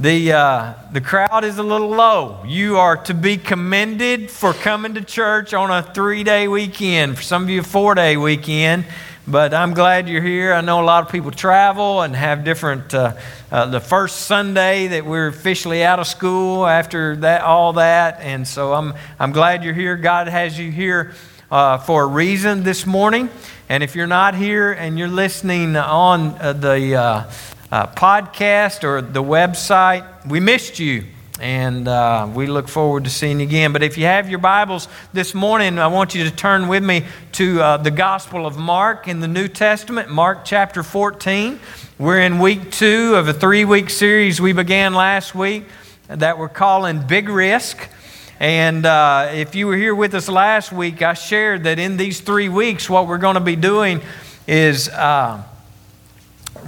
the, uh, the crowd is a little low. You are to be commended for coming to church on a three day weekend, for some of you, a four day weekend. But I'm glad you're here. I know a lot of people travel and have different. Uh, uh, the first Sunday that we're officially out of school after that, all that, and so I'm I'm glad you're here. God has you here uh, for a reason this morning. And if you're not here and you're listening on uh, the uh, podcast or the website, we missed you. And uh, we look forward to seeing you again. But if you have your Bibles this morning, I want you to turn with me to uh, the Gospel of Mark in the New Testament, Mark chapter 14. We're in week two of a three week series we began last week that we're calling Big Risk. And uh, if you were here with us last week, I shared that in these three weeks, what we're going to be doing is uh,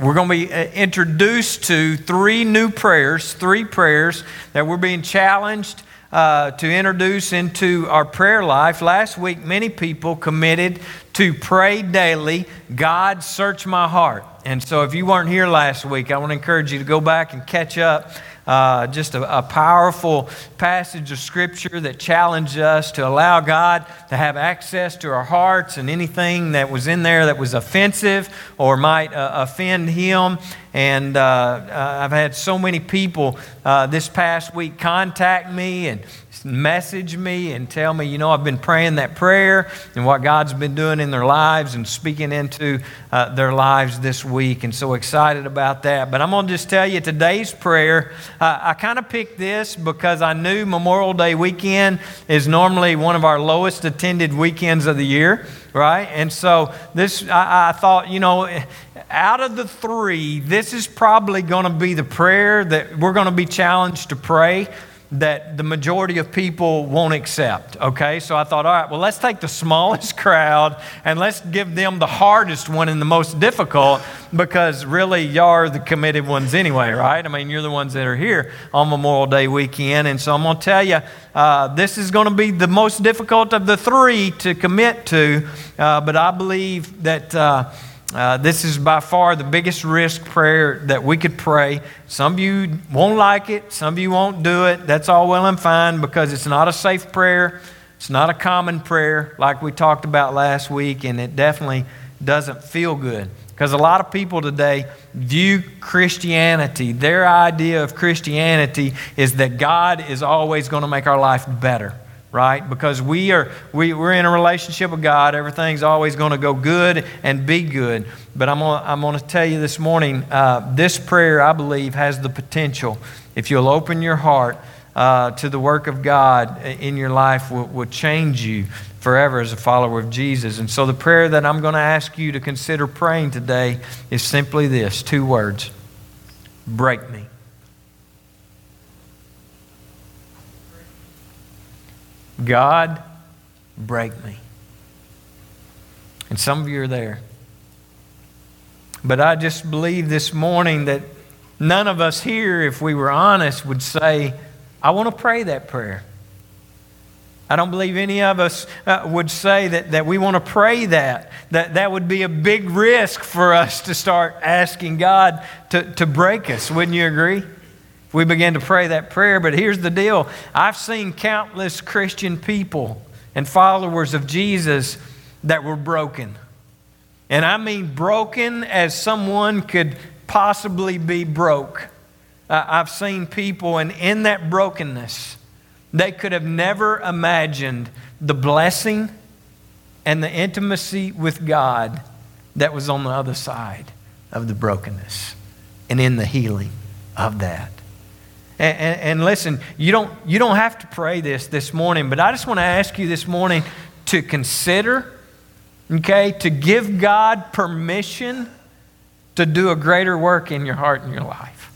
we're going to be uh, introduced to three new prayers, three prayers that we're being challenged uh, to introduce into our prayer life. Last week, many people committed to pray daily, God, search my heart. And so, if you weren't here last week, I want to encourage you to go back and catch up uh, just a, a, powerful passage of Scripture that challenged us to allow God to have access to our hearts and anything that was in there that was offensive or might uh, offend Him. And uh, uh I've had so many people uh, this past week contact me and message me and tell me, you know, I've been praying that prayer and what God's been doing in their lives and speaking into uh, their lives this week. And so excited about that. But I'm going to just tell you today's prayer. Uh, I kind of picked this because I knew Memorial Day weekend is normally one of our lowest attended weekends of the year, right? And so this, I, I thought, you know, out of the three, this is probably going to be the prayer that we're going to be challenged to pray that the majority of people won't accept. Okay, so I thought, all right, well, let's take the smallest crowd and let's give them the hardest one and the most difficult because really y'all are the committed ones anyway, right? I mean, you're the ones that are here on Memorial Day weekend. And so I'm going to tell you, uh, this is going to be the most difficult of the three to commit to, uh, but I believe that. Uh, uh, this is by far the biggest risk prayer that we could pray. Some of you won't like it, some of you won't do it. That's all well and fine because it's not a safe prayer. It's not a common prayer like we talked about last week, and it definitely doesn't feel good. Because a lot of people today view Christianity, their idea of Christianity is that God is always going to make our life better right? Because we are we, we're in a relationship with God. Everything's always going to go good and be good. But I'm gonna, I'm going to tell you this morning, uh, this prayer I believe has the potential, if you'll open your heart uh, to the work of God in your life, will, will change you forever as a follower of Jesus. And so the prayer that I'm going to ask you to consider praying today is simply this: two words, break me. God, break me. And some of you are there. But I just believe this morning that none of us here, if we were honest, would say, I want to pray that prayer. I don't believe any of us uh, would say that, that we want to pray that. That that would be a big risk for us to start asking God to, to break us. Wouldn't you agree? We begin to pray that prayer. But here's the deal I've seen countless Christian people and followers of Jesus that were broken. And I mean broken as someone could possibly be broke. Uh, I've seen people, and in that brokenness, they could have never imagined the blessing and the intimacy with God that was on the other side of the brokenness and in the healing of that. And, and, and, listen, you don't, you don't have to pray this this morning, but I just want to ask you this morning to consider, okay, to give God permission to do a greater work in your heart and your life.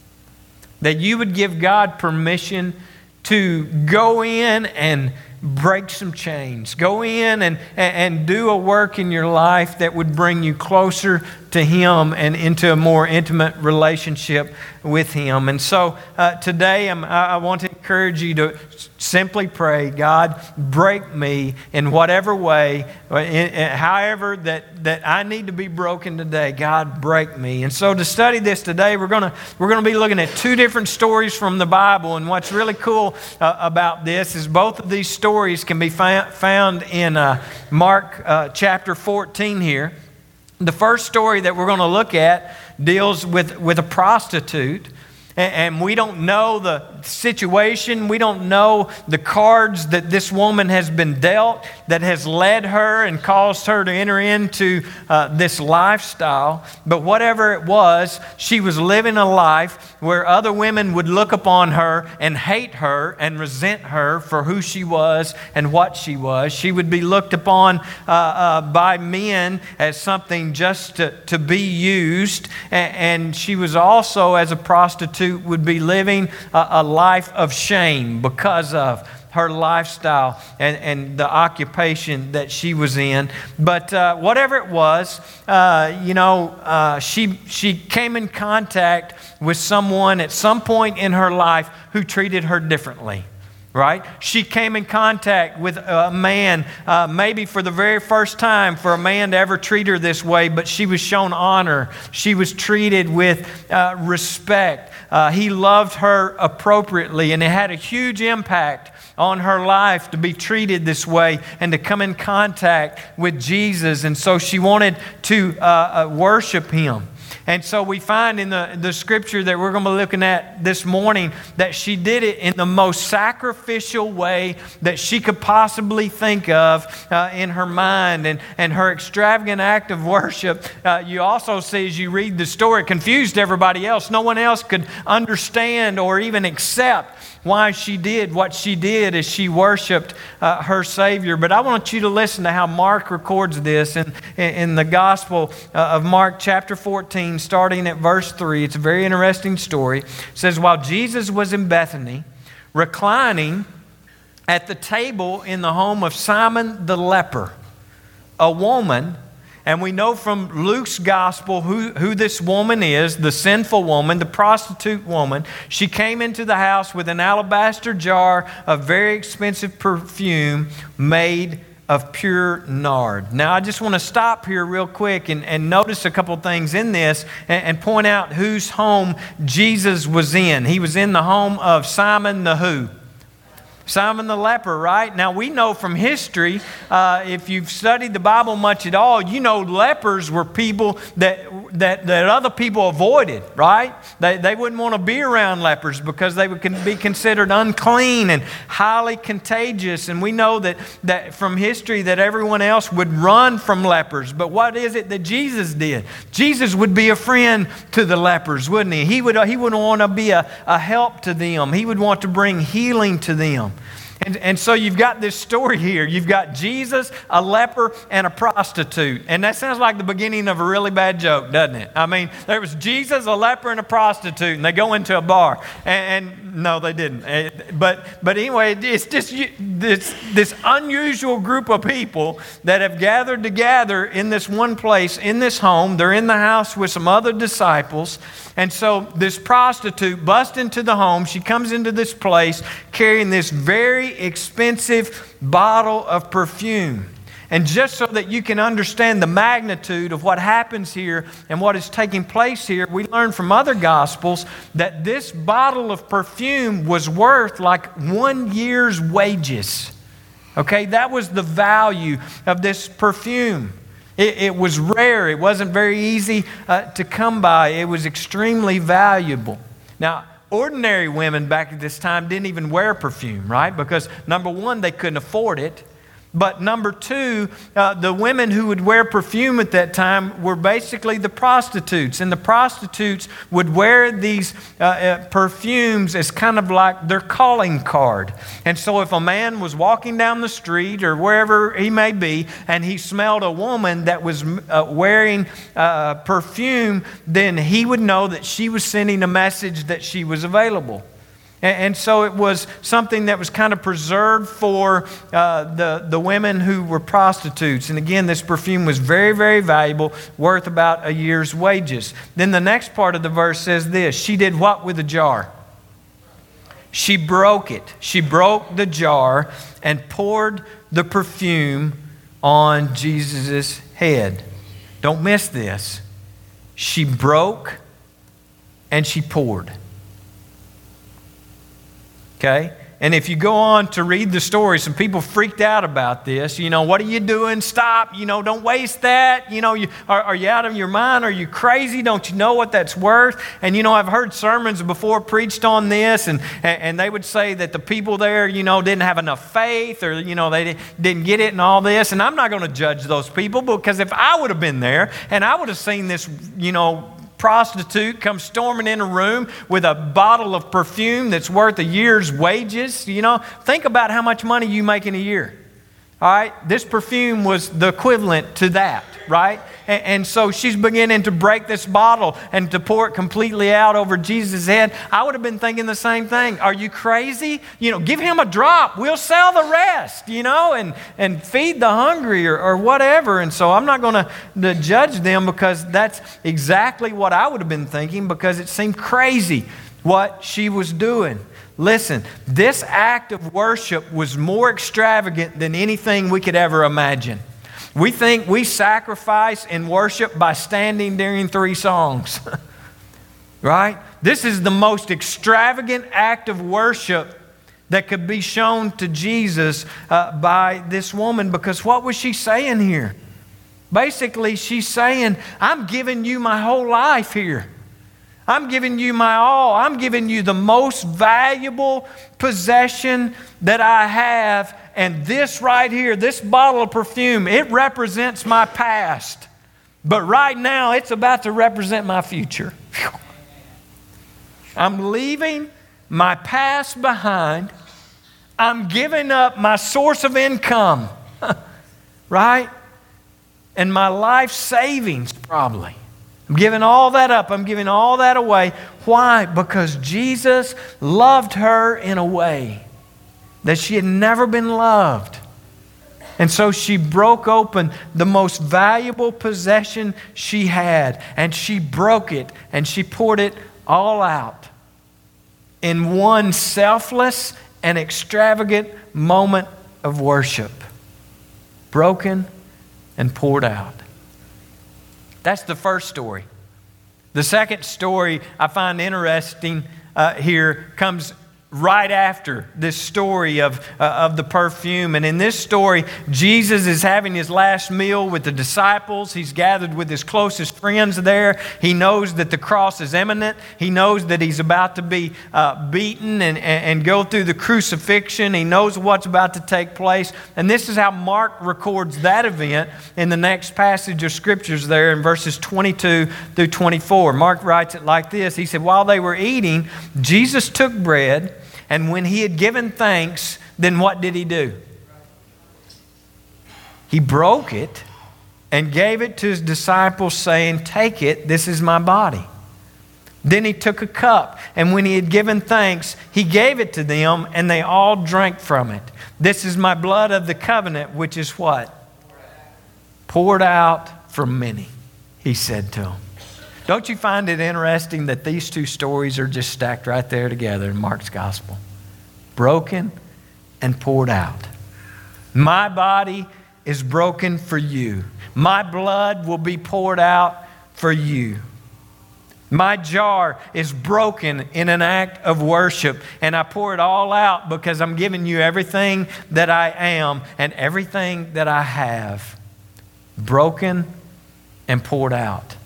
That you would give God permission to go in and break some chains. Go in and, and do a work in your life that would bring you closer to Him and into a more intimate relationship with Him. And so uh, today I'm, i want to encourage you to simply pray, God, break me in whatever way, however that, that I need to be broken today. God, break me. And so to study this today, we're going we're gonna be looking at two different stories from the Bible. And what's really cool uh, about this is both of these stories can be fa- found in uh, Mark uh, chapter 14 here. The first story that we're going to look at deals with, with a prostitute and we don't know the situation. We don't know the cards that this woman has been dealt that has led her and caused her to enter into uh, this lifestyle. But whatever it was, she was living a life where other women would look upon her and hate her and resent her for who she was and what she was. She would be looked upon uh, uh, by men as something just to, to be used. And, and she was also, as a prostitute, prostitute would be living a, a life of shame because of her lifestyle and, and the occupation that she was in. But uh, whatever it was, uh, you know, uh, she, she came in contact with someone at some point in her life who treated her differently right? She came in contact with a man, uh, maybe for the very first time, for a man to ever treat her this way, but she was shown honor. She was treated with uh, respect. Uh, he loved her appropriately, and it had a huge impact on her life to be treated this way and to come in contact with Jesus. And so she wanted to uh, uh, worship him. And so we find in the, the scripture that we're going to be looking at this morning that she did it in the most sacrificial way that she could possibly think of uh, in her mind. And, and her extravagant act of worship, uh, you also see as you read the story, confused everybody else. No one else could understand or even accept why she did what she did as she worshiped uh, her Savior. But I want you to listen to how Mark records this in, in the Gospel uh, of Mark, chapter 14, starting at verse 3. It's a very interesting story. It says, While Jesus was in Bethany, reclining at the table in the home of Simon the leper, a woman and we know from Luke's gospel who, who this woman is the sinful woman, the prostitute woman. She came into the house with an alabaster jar of very expensive perfume made of pure nard. Now, I just want to stop here real quick and, and notice a couple things in this and, and, point out whose home Jesus was in. He was in the home of Simon the who? Simon the leper, right? Now, we know from history, uh, if you've studied the Bible much at all, you know lepers were people that, that, that other people avoided, right? They, they wouldn't want to be around lepers because they would be considered unclean and highly contagious. And we know that, that from history that everyone else would run from lepers. But what is it that Jesus did? Jesus would be a friend to the lepers, wouldn't he? He would, he would want to be a, a help to them, he would want to bring healing to them. And, and so you've got this story here. You've got Jesus, a leper, and a prostitute. And that sounds like the beginning of a really bad joke, doesn't it? I mean, there was Jesus, a leper, and a prostitute, and they go into a bar. And, and no, they didn't. Eh, but, but anyway, it's just this, this unusual group of people that have gathered together in this one place, in this home. They're in the house with some other disciples. And so this prostitute busts into the home. She comes into this place carrying this very expensive bottle of perfume. And just so that you can understand the magnitude of what happens here and what is taking place here, we learn from other gospels that this bottle of perfume was worth like one year's wages. Okay, that was the value of this perfume. It, it was rare, it wasn't very easy uh, to come by, it was extremely valuable. Now, ordinary women back at this time didn't even wear perfume, right? Because number one, they couldn't afford it. But number two, uh, the women who would wear perfume at that time were basically the prostitutes. And the prostitutes would wear these uh, uh, perfumes as kind of like their calling card. And so if a man was walking down the street or wherever he may be and he smelled a woman that was uh, wearing uh, perfume, then he would know that she was sending a message that she was available. And, so it was something that was kind of preserved for uh, the, the women who were prostitutes. And again, this perfume was very, very valuable, worth about a year's wages. Then the next part of the verse says this She did what with the jar? She broke it. She broke the jar and poured the perfume on Jesus' head. Don't miss this. She broke and she poured. Okay? And if you go on to read the story, some people freaked out about this. You know, what are you doing? Stop. You know, don't waste that. You know, you, are, are you out of your mind? Are you crazy? Don't you know what that's worth? And, you know, I've heard sermons before preached on this, and, and they would say that the people there, you know, didn't have enough faith or, you know, they didn't get it and all this. And I'm not going to judge those people because if I would have been there and I would have seen this, you know, prostitute comes storming in a room with a bottle of perfume that's worth a year's wages. You know, think about how much money you make in a year. All right, this perfume was the equivalent to that, right? And, so she's beginning to break this bottle and to pour it completely out over Jesus' head. I would have been thinking the same thing. Are you crazy? You know, give him a drop. We'll sell the rest, you know, and, and feed the hungry or, or whatever. And so I'm not going to judge them because that's exactly what I would have been thinking because it seemed crazy what she was doing. Listen, this act of worship was more extravagant than anything we could ever imagine. We think we sacrifice and worship by standing during three songs, right? This is the most extravagant act of worship that could be shown to Jesus uh, by this woman because what was she saying here? Basically, she's saying, I'm giving you my whole life here. I'm giving you my all. I'm giving you the most valuable possession that I have. And this right here, this bottle of perfume, it represents my past. But right now, it's about to represent my future. I'm leaving my past behind. I'm giving up my source of income, right? And my life savings, probably. I'm giving all that up. I'm giving all that away. Why? Because Jesus loved her in a way that she had never been loved. And so she broke open the most valuable possession she had, and she broke it and she poured it all out in one selfless and extravagant moment of worship. Broken and poured out. That's the first story. The second story I find interesting uh, here comes right after this story of, uh, of the perfume. And in this story, Jesus is having his last meal with the disciples. He's gathered with his closest friends there. He knows that the cross is imminent. He knows that he's about to be uh, beaten and, and, and go through the crucifixion. He knows what's about to take place. And this is how Mark records that event in the next passage of scriptures there in verses 22 through 24. Mark writes it like this He said, While they were eating, Jesus took bread. And when he had given thanks, then what did he do? He broke it and gave it to his disciples, saying, Take it, this is my body. Then he took a cup, and when he had given thanks, he gave it to them, and they all drank from it. This is my blood of the covenant, which is what? Poured out for many, he said to them. Don't you find it interesting that these two stories are just stacked right there together in Mark's gospel? Broken and poured out. My body is broken for you. My blood will be poured out for you. My jar is broken in an act of worship, and I pour it all out because I'm giving you everything that I am and everything that I have. Broken and poured out.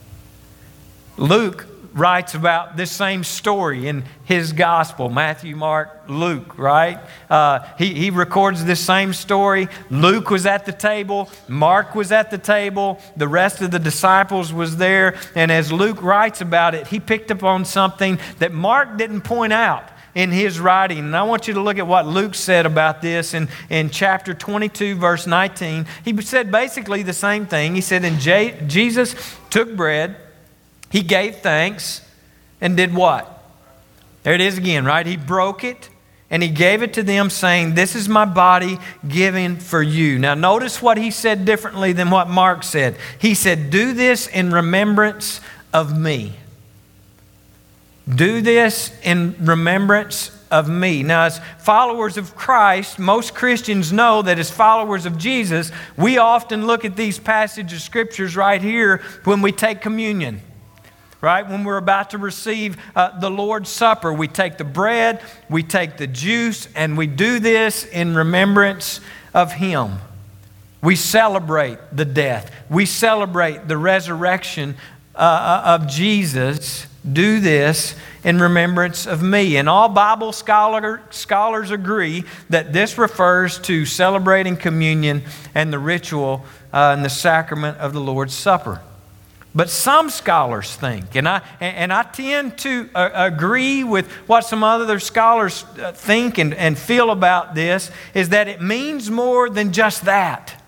Luke writes about this same story in his gospel Matthew, Mark, Luke, right? Uh, he, he records this same story. Luke was at the table, Mark was at the table, the rest of the disciples was there. And as Luke writes about it, he picked up on something that Mark didn't point out in his writing. And I want you to look at what Luke said about this in, in chapter 22, verse 19. He said basically the same thing. He said, And Jesus took bread. He gave thanks and did what? There it is again, right? He broke it and he gave it to them, saying, This is my body given for you. Now, notice what he said differently than what Mark said. He said, Do this in remembrance of me. Do this in remembrance of me. Now, as followers of Christ, most Christians know that as followers of Jesus, we often look at these passages of scriptures right here when we take communion. Right? When we're about to receive uh, the Lord's Supper, we take the bread, we take the juice, and we do this in remembrance of Him. We celebrate the death, we celebrate the resurrection uh, uh of Jesus. Do this in remembrance of me. And all Bible scholar, scholars agree that this refers to celebrating communion and the ritual uh, and the sacrament of the Lord's Supper. But some scholars think, and I, and I tend to uh, agree with what some other scholars uh, think and, and feel about this, is that it means more than just that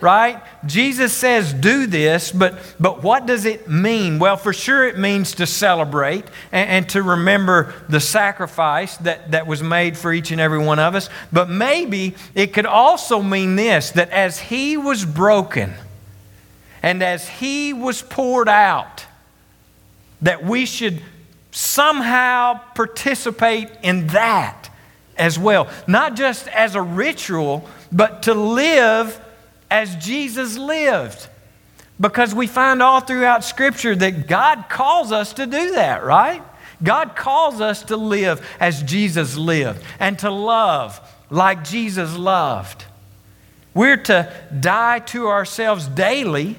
right? Jesus says, do this, but, but what does it mean? Well, for sure it means to celebrate and, and, to remember the sacrifice that, that was made for each and every one of us. But maybe it could also mean this that as He was broken and as He was poured out, that we should somehow participate in that as well. Not just as a ritual, but to live as Jesus lived. Because we find all throughout Scripture that God calls us to do that, right? God calls us to live as Jesus lived and to love like Jesus loved. We're to die to ourselves daily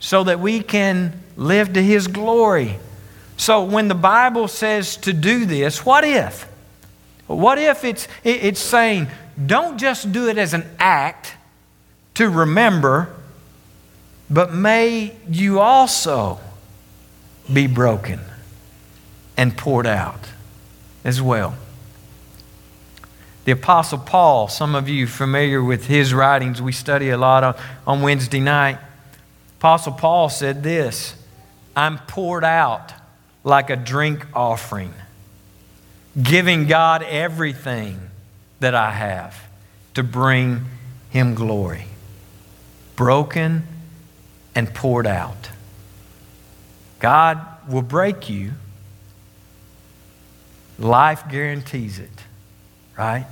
so that we can live to His glory. So when the Bible says to do this, what if? What if it's, it's saying, don't just do it as an act, to remember, but may you also be broken and poured out as well. The Apostle Paul, some of you familiar with his writings, we study a lot on, on Wednesday night. Apostle Paul said this I'm poured out like a drink offering, giving God everything that I have to bring him glory broken and poured out. God will break you. Life guarantees it, right?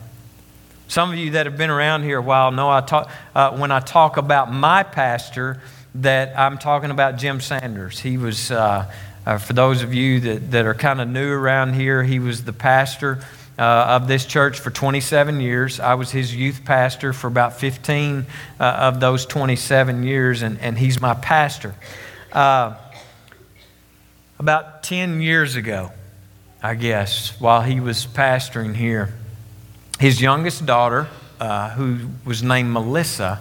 Some of you that have been around here a while know I talk, uh, when I talk about my pastor that I'm talking about Jim Sanders. He was, uh, uh, for those of you that, that are kind of new around here, he was the pastor uh, of this church for 27 years. I was his youth pastor for about 15 uh, of those 27 years, and, and he's my pastor. Uh, about 10 years ago, I guess, while he was pastoring here, his youngest daughter, uh, who was named Melissa,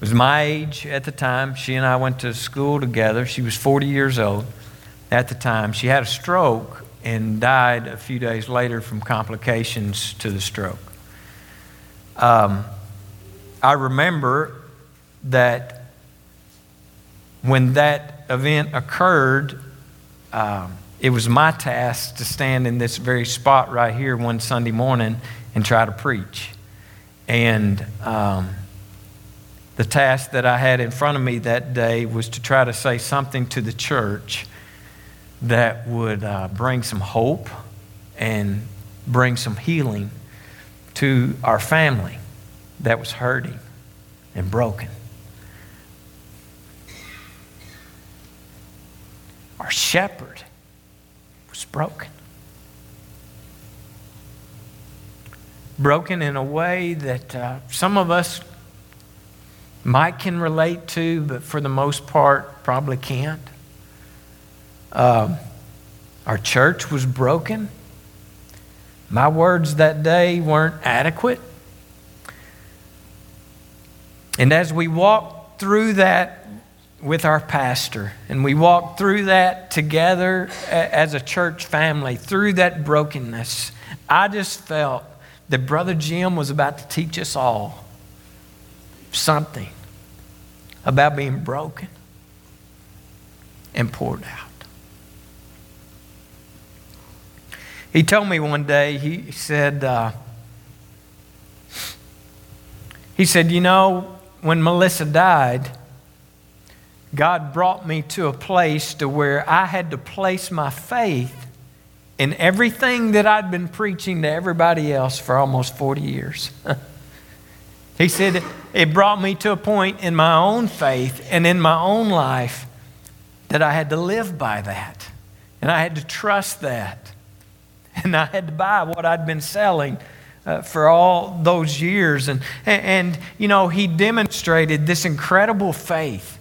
was my age at the time. She and I went to school together. She was 40 years old at the time. She had a stroke and died a few days later from complications to the stroke. Um, I remember that when that event occurred, um, it was my task to stand in this very spot right here one Sunday morning and try to preach. And um, the task that I had in front of me that day was to try to say something to the church that would uh, bring some hope and bring some healing to our family that was hurting and broken. Our shepherd was broken. Broken in a way that uh, some of us might can relate to, but for the most part probably can't. Um, our church was broken. My words that day weren't adequate. And as we walked through that with our pastor, and we walked through that together as a church family, through that brokenness, I just felt that Brother Jim was about to teach us all something about being broken and poured out. He told me one day, he said, uh, he said, You know, when Melissa died, God brought me to a place to where I had to place my faith in everything that I'd been preaching to everybody else for almost 40 years. he said, It brought me to a point in my own faith and in my own life that I had to live by that. And I had to trust that. And I had to buy what I'd been selling uh, for all those years. And, and, and, you know, he demonstrated this incredible faith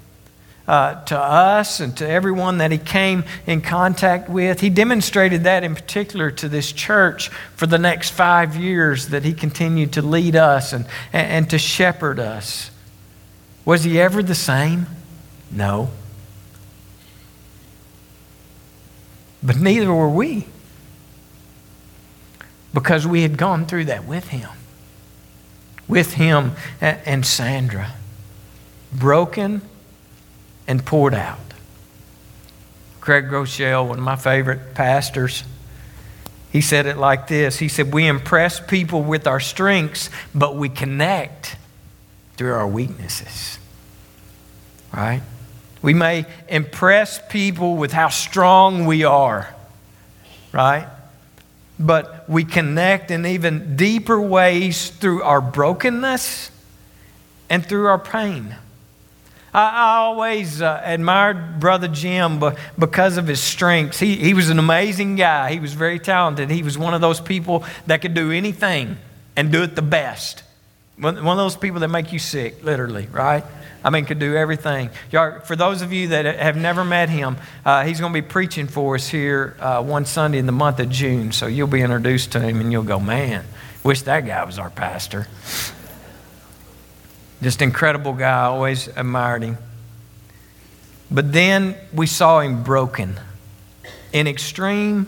uh, to us and to everyone that he came in contact with. He demonstrated that in particular to this church for the next five years that he continued to lead us and, and, and to shepherd us. Was he ever the same? No. But neither were we because we had gone through that with him. With him and Sandra. Broken and poured out. Craig Groeschel, one of my favorite pastors, he said it like this He said, We impress people with our strengths, but we connect through our weaknesses. Right? We may impress people with how strong we are, right? But we connect in even deeper ways through our brokenness and through our pain. I, always uh, admired Brother Jim because of his strengths. He, he was an amazing guy, he was very talented. He was one of those people that could do anything and do it the best. One, one of those people that make you sick, literally, right? I mean, could do everything. For those of you that have never met him, uh, he's going to be preaching for us here uh, one Sunday in the month of June. So you'll be introduced to him and you'll go, man, wish that guy was our pastor. Just incredible guy, always admired him. But then we saw him broken, in extreme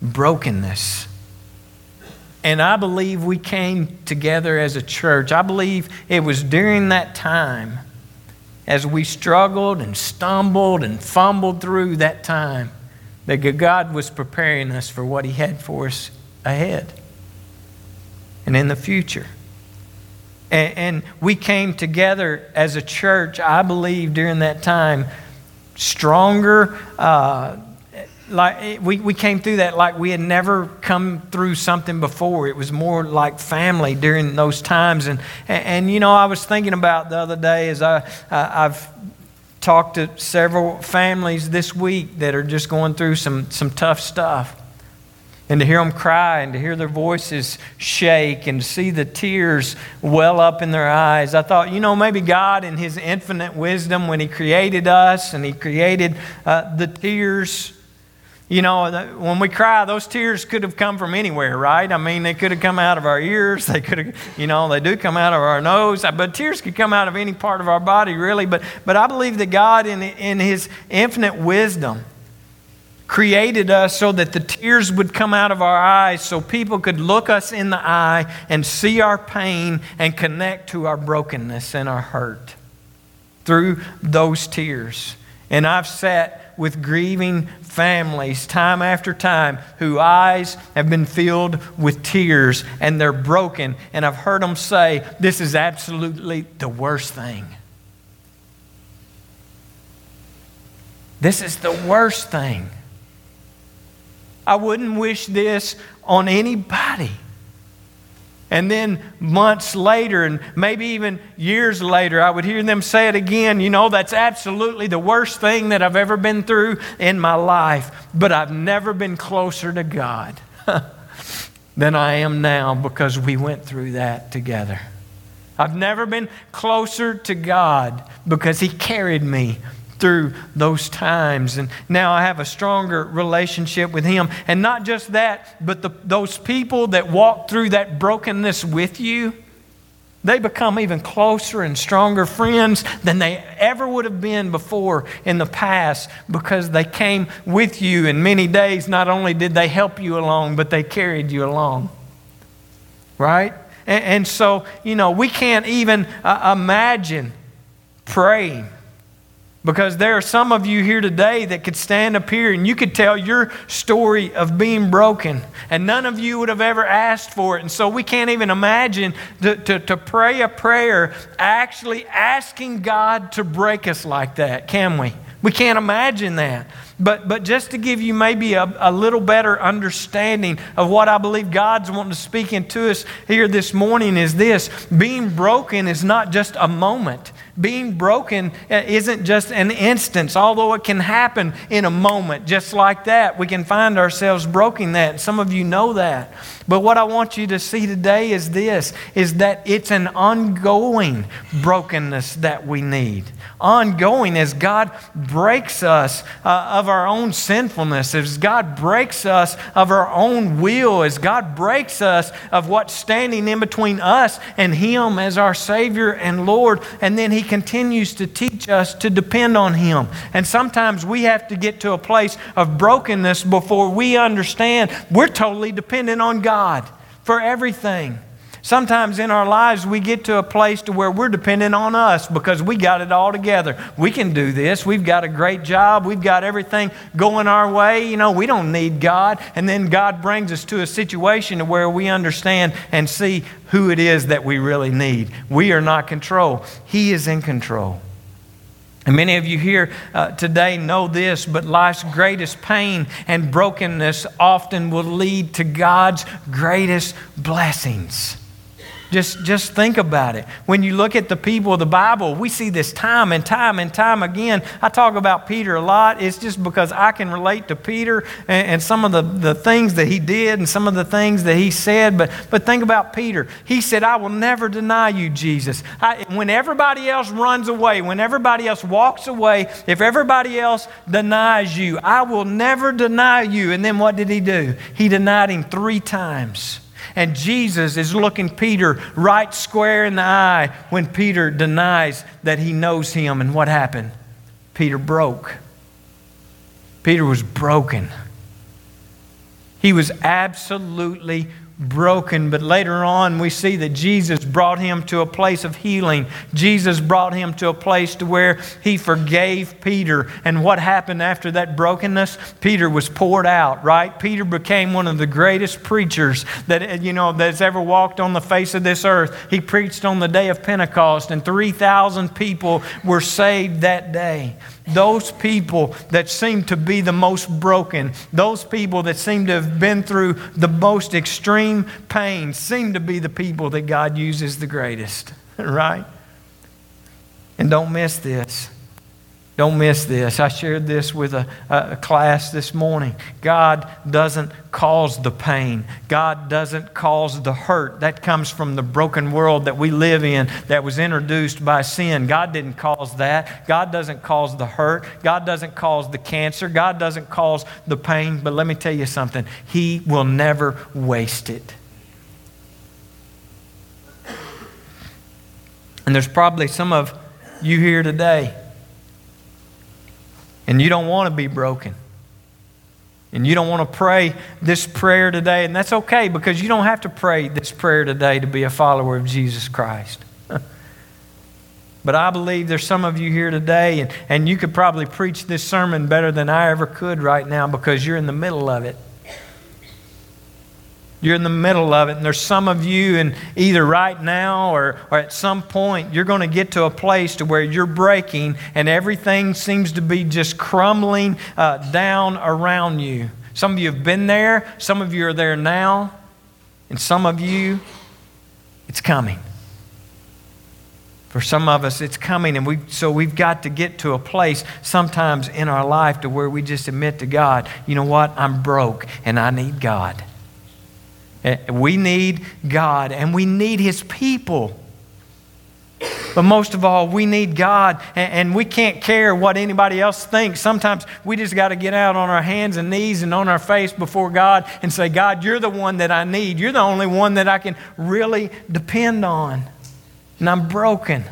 brokenness. And I believe we came together as a church. I believe it was during that time, as we struggled and stumbled and fumbled through that time, that God was preparing us for what He had for us ahead and in the future. And, and we came together as a church, I believe, during that time, stronger. Uh, like we, we came through that like we had never come through something before. It was more like family during those times. And, and, and you know, I was thinking about the other day as I, uh, I've talked to several families this week that are just going through some, some tough stuff and to hear them cry and to hear their voices shake and to see the tears well up in their eyes. I thought, you know, maybe God, in His infinite wisdom, when He created us and He created uh, the tears, you know, when we cry, those tears could have come from anywhere, right? I mean, they could have come out of our ears. They could have, you know, they do come out of our nose. But tears could come out of any part of our body, really. But, but I believe that God, in, in His infinite wisdom, created us so that the tears would come out of our eyes so people could look us in the eye and see our pain and connect to our brokenness and our hurt through those tears. And I've sat with grieving families time after time whose eyes have been filled with tears and they're broken. And I've heard them say, This is absolutely the worst thing. This is the worst thing. I wouldn't wish this on anybody. And then months later, and maybe even years later, I would hear them say it again. You know, that's absolutely the worst thing that I've ever been through in my life. But I've never been closer to God than I am now because we went through that together. I've never been closer to God because He carried me through those times. And now I have a stronger relationship with Him. And not just that, but the, those people that walk through that brokenness with you, they become even closer and stronger friends than they ever would have been before in the past because they came with you. In many days, not only did they help you along, but they carried you along. Right? And, so, you know, we can't even uh, imagine praying Because there are some of you here today that could stand up here and you could tell your story of being broken, and none of you would have ever asked for it. And so we can't even imagine to, to, to pray a prayer actually asking God to break us like that, can we? We can't imagine that. But, but just to give you maybe a, a little better understanding of what I believe God's wanting to speak into us here this morning is this being broken is not just a moment. Being broken uh, isn't just an instance, although it can happen in a moment, just like that. We can find ourselves broken that. Some of you know that. But what I want you to see today is this is that it's an ongoing brokenness that we need ongoing as God breaks us uh, of our own sinfulness, as God breaks us of our own will, as God breaks us of what's standing in between us and Him as our Savior and Lord. And then He continues to teach us to depend on Him. And sometimes we have to get to a place of brokenness before we understand we're totally dependent on God for everything. Sometimes in our lives we get to a place to where we're dependent on us because we got it all together. We can do this. We've got a great job. We've got everything going our way. You know, we don't need God. And then God brings us to a situation to where we understand and see who it is that we really need. We are not control. He is in control. And many of you here uh, today know this, but life's greatest pain and brokenness often will lead to God's greatest blessings. Just, just think about it. When you look at the people of the Bible, we see this time and time and time again. I talk about Peter a lot. It's just because I can relate to Peter and, and some of the, the things that he did and some of the things that he said. But, but think about Peter. He said, I will never deny you, Jesus. I, when everybody else runs away, when everybody else walks away, if everybody else denies you, I will never deny you. And then what did he do? He denied him three times. And Jesus is looking Peter right square in the eye when Peter denies that he knows him. And what happened? Peter broke. Peter was broken. He was absolutely broken. But later on, we see that Jesus brought him to a place of healing. Jesus brought him to a place to where he forgave Peter. And what happened after that brokenness? Peter was poured out, right? Peter became one of the greatest preachers that, you know, that's ever walked on the face of this earth. He preached on the day of Pentecost, and 3,000 people were saved that day those people that seem to be the most broken, those people that seem to have been through the most extreme pain, seem to be the people that God uses the greatest, right? And don't miss this. Don't miss this. I shared this with a, a, class this morning. God doesn't cause the pain, God doesn't cause the hurt. That comes from the broken world that we live in that was introduced by sin. God didn't cause that. God doesn't cause the hurt. God doesn't cause the cancer. God doesn't cause the pain. But let me tell you something He will never waste it. And there's probably some of you here today and you don't want to be broken. And you don't want to pray this prayer today, and that's okay because you don't have to pray this prayer today to be a follower of Jesus Christ. but I believe there's some of you here today, and, and you could probably preach this sermon better than I ever could right now because you're in the middle of it. You're in the middle of it, and there's some of you, and either right now or, or at some point, you're going to get to a place to where you're breaking, and everything seems to be just crumbling uh, down around you. Some of you have been there, some of you are there now, and some of you, it's coming. For some of us, it's coming, and we so we've got to get to a place sometimes in our life to where we just admit to God, you know what? I'm broke, and I need God. Eh, we need God and we need His people. But most of all, we need God, and we can't care what anybody else thinks. Sometimes we just got to get out on our hands and knees and on our face before God and say, God, you're the one that I need. You're the only one that I can really depend on. And I'm broken.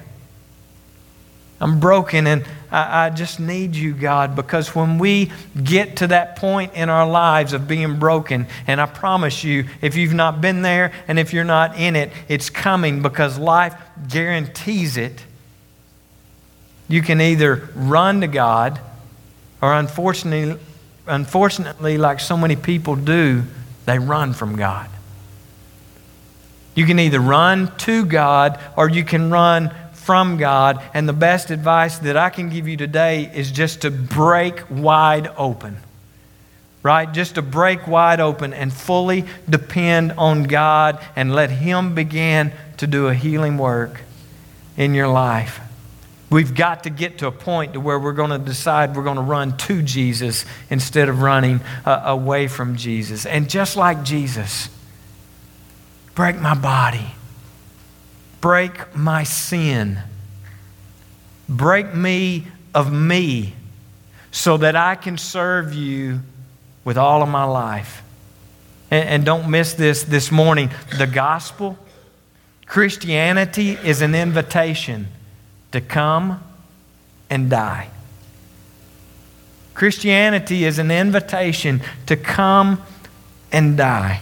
I'm broken, and I, I, just need you, God, because when we get to that point in our lives of being broken, and I promise you, if you've not been there and if you're not in it, it's coming because life guarantees it. You can either run to God, or unfortunately, unfortunately, like so many people do, they run from God. You can either run to God or you can run from God. And the best advice that I can give you today is just to break wide open. Right? Just to break wide open and fully depend on God and let Him begin to do a healing work in your life. We've got to get to a point to where we're going to decide we're going to run to Jesus instead of running uh, away from Jesus. And just like Jesus, break my body, break my sin, break me of me so that I can serve you with all of my life. And, and don't miss this this morning. The gospel, Christianity is an invitation to come and die. Christianity is an invitation to come and die.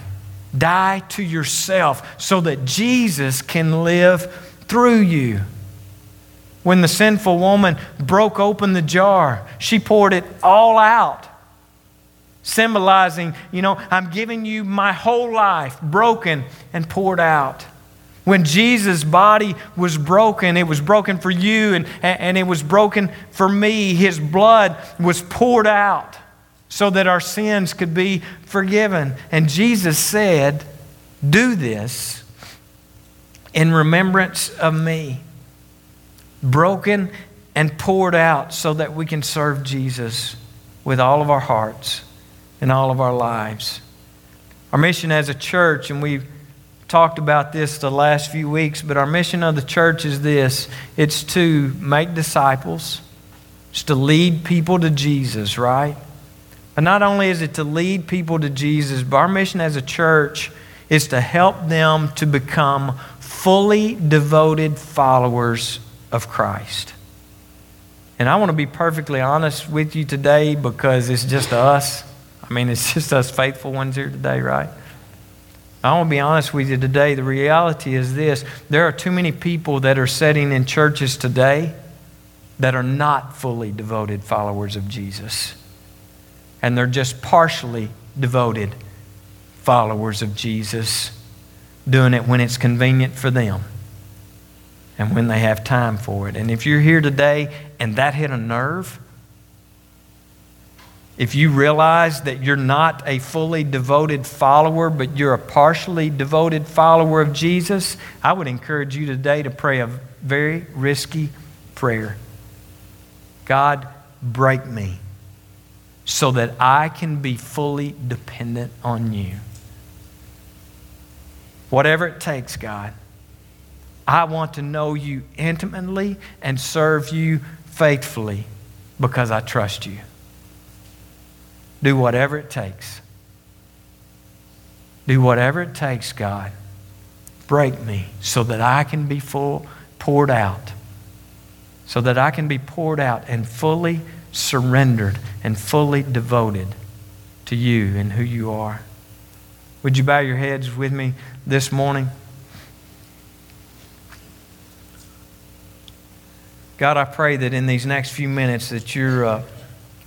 Die to yourself so that Jesus can live through you. When the sinful woman broke open the jar, she poured it all out, symbolizing, you know, I'm giving you my whole life, broken and poured out. When Jesus' body was broken, it was broken for you and, and it was broken for me. His blood was poured out so that our sins could be forgiven. And Jesus said, Do this in remembrance of me. Broken and poured out so that we can serve Jesus with all of our hearts and all of our lives. Our mission as a church, and we've talked about this the last few weeks, but our mission of the church is this it's to make disciples, it's to lead people to Jesus, right? But not only is it to lead people to Jesus, but our mission as a church is to help them to become fully devoted followers of Christ. And I want to be perfectly honest with you today because it's just us. I mean, it's just us faithful ones here today, right? I want to be honest with you today. The reality is this there are too many people that are sitting in churches today that are not fully devoted followers of Jesus and they're just partially devoted followers of Jesus, doing it when it's convenient for them and when they have time for it. And if you're here today and that hit a nerve, if you realize that you're not a fully devoted follower, but you're a partially devoted follower of Jesus, I would encourage you today to pray a very risky prayer God, break me so that I can be fully dependent on you. Whatever it takes, God, I want to know you intimately and serve you faithfully because I trust you. Do whatever it takes. Do whatever it takes, God. Break me so that I can be full, poured out. So that I can be poured out and fully surrendered and fully devoted to you and who you are. Would you bow your heads with me this morning? God, I pray that in these next few minutes that your uh,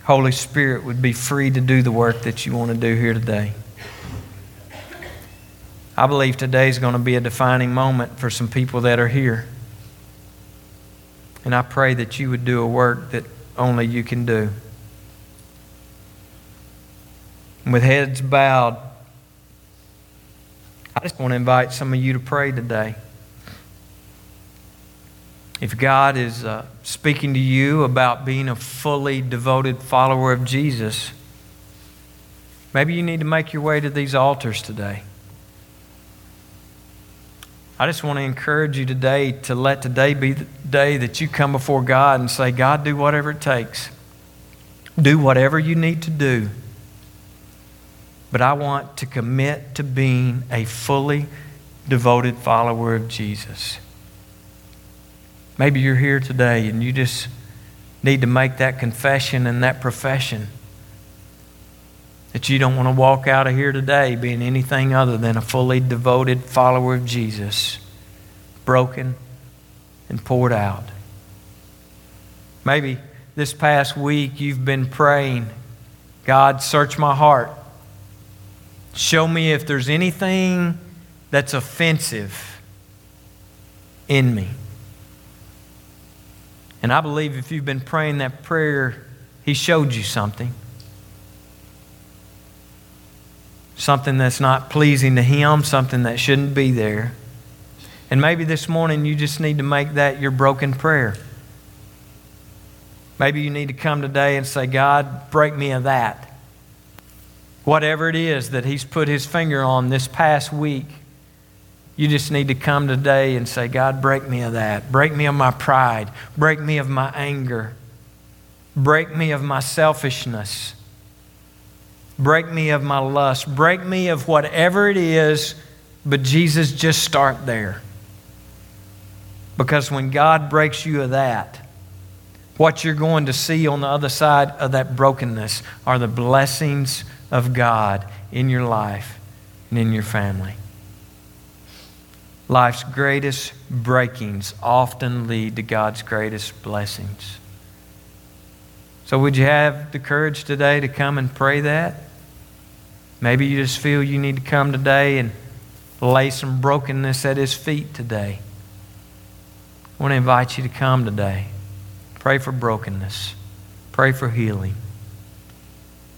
Holy Spirit would be free to do the work that you want to do here today. I believe today is going to be a defining moment for some people that are here. And I pray that you would do a work that only you can do. with heads bowed, I just want to invite some of you to pray today. If God is uh, speaking to you about being a fully devoted follower of Jesus, maybe you need to make your way to these altars today. I just want to encourage you today to let today be the day that you come before God and say, God, do whatever it takes. Do whatever you need to do. But I want to commit to being a fully devoted follower of Jesus. Maybe you're here today and you just need to make that confession and that profession that you don't want to walk out of here today being anything other than a fully devoted follower of Jesus, broken and poured out. Maybe this past week you've been praying, God, search my heart. Show me if there's anything that's offensive in me. And I believe if you've been praying that prayer, He showed you something. Something that's not pleasing to Him, something that shouldn't be there. And maybe this morning you just need to make that your broken prayer. Maybe you need to come today and say, God, break me of that. Whatever it is that He's put His finger on this past week, you just need to come today and say, God, break me of that. Break me of my pride. Break me of my anger. Break me of my selfishness. Break me of my lust. Break me of whatever it is, but Jesus, just start there. Because when God breaks you of that, what you're going to see on the other side of that brokenness are the blessings of God in your life and in your family. Life's greatest breakings often lead to God's greatest blessings. So, would you have the courage today to come and pray that? Maybe you just feel you need to come today and lay some brokenness at His feet today. I want to invite you to come today. Pray for brokenness, pray for healing,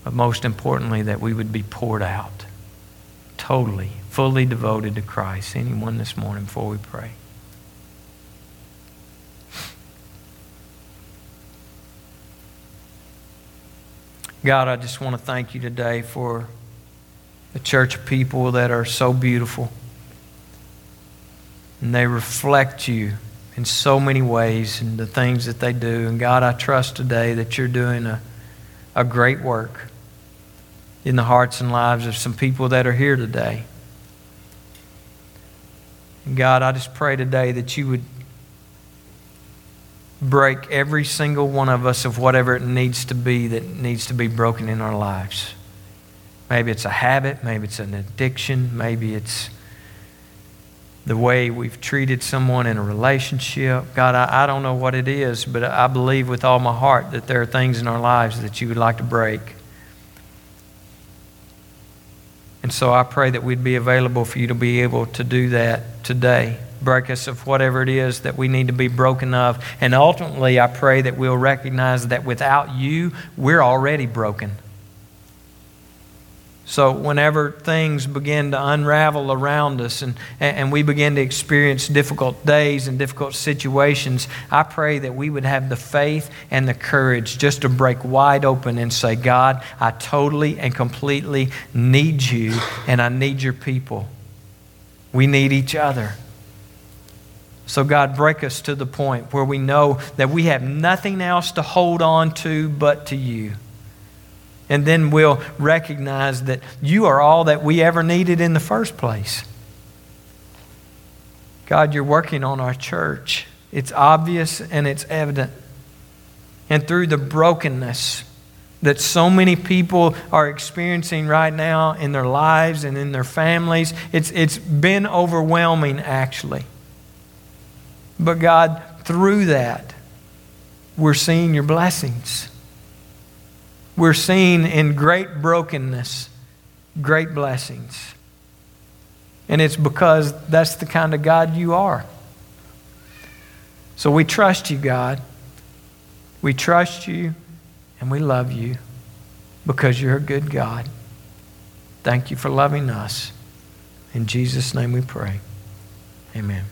but most importantly, that we would be poured out totally fully devoted to Christ. Anyone this morning before we pray? God, I just want to thank you today for the church of people that are so beautiful. And they reflect you in so many ways and the things that they do. And God, I trust today that you're doing a, a great work in the hearts and lives of some people that are here today. And God, I just pray today that you would break every single one of us of whatever it needs to be that needs to be broken in our lives. Maybe it's a habit, maybe it's an addiction, maybe it's the way we've treated someone in a relationship. God, I, I don't know what it is, but I believe with all my heart that there are things in our lives that you would like to break. And so I pray that we'd be available for you to be able to do that today. Break us of whatever it is that we need to be broken of. And ultimately, I pray that we'll recognize that without you, we're already broken. So, whenever things begin to unravel around us and, and we begin to experience difficult days and difficult situations, I pray that we would have the faith and the courage just to break wide open and say, God, I totally and completely need you and I need your people. We need each other. So, God, break us to the point where we know that we have nothing else to hold on to but to you. And then we'll recognize that you are all that we ever needed in the first place. God, you're working on our church. It's obvious and it's evident. And through the brokenness that so many people are experiencing right now in their lives and in their families, it's, it's been overwhelming, actually. But God, through that, we're seeing your blessings we're seeing in great brokenness great blessings. And it's because that's the kind of God you are. So we trust you, God. We trust you and we love you because you're a good God. Thank you for loving us. In Jesus' name we pray. Amen.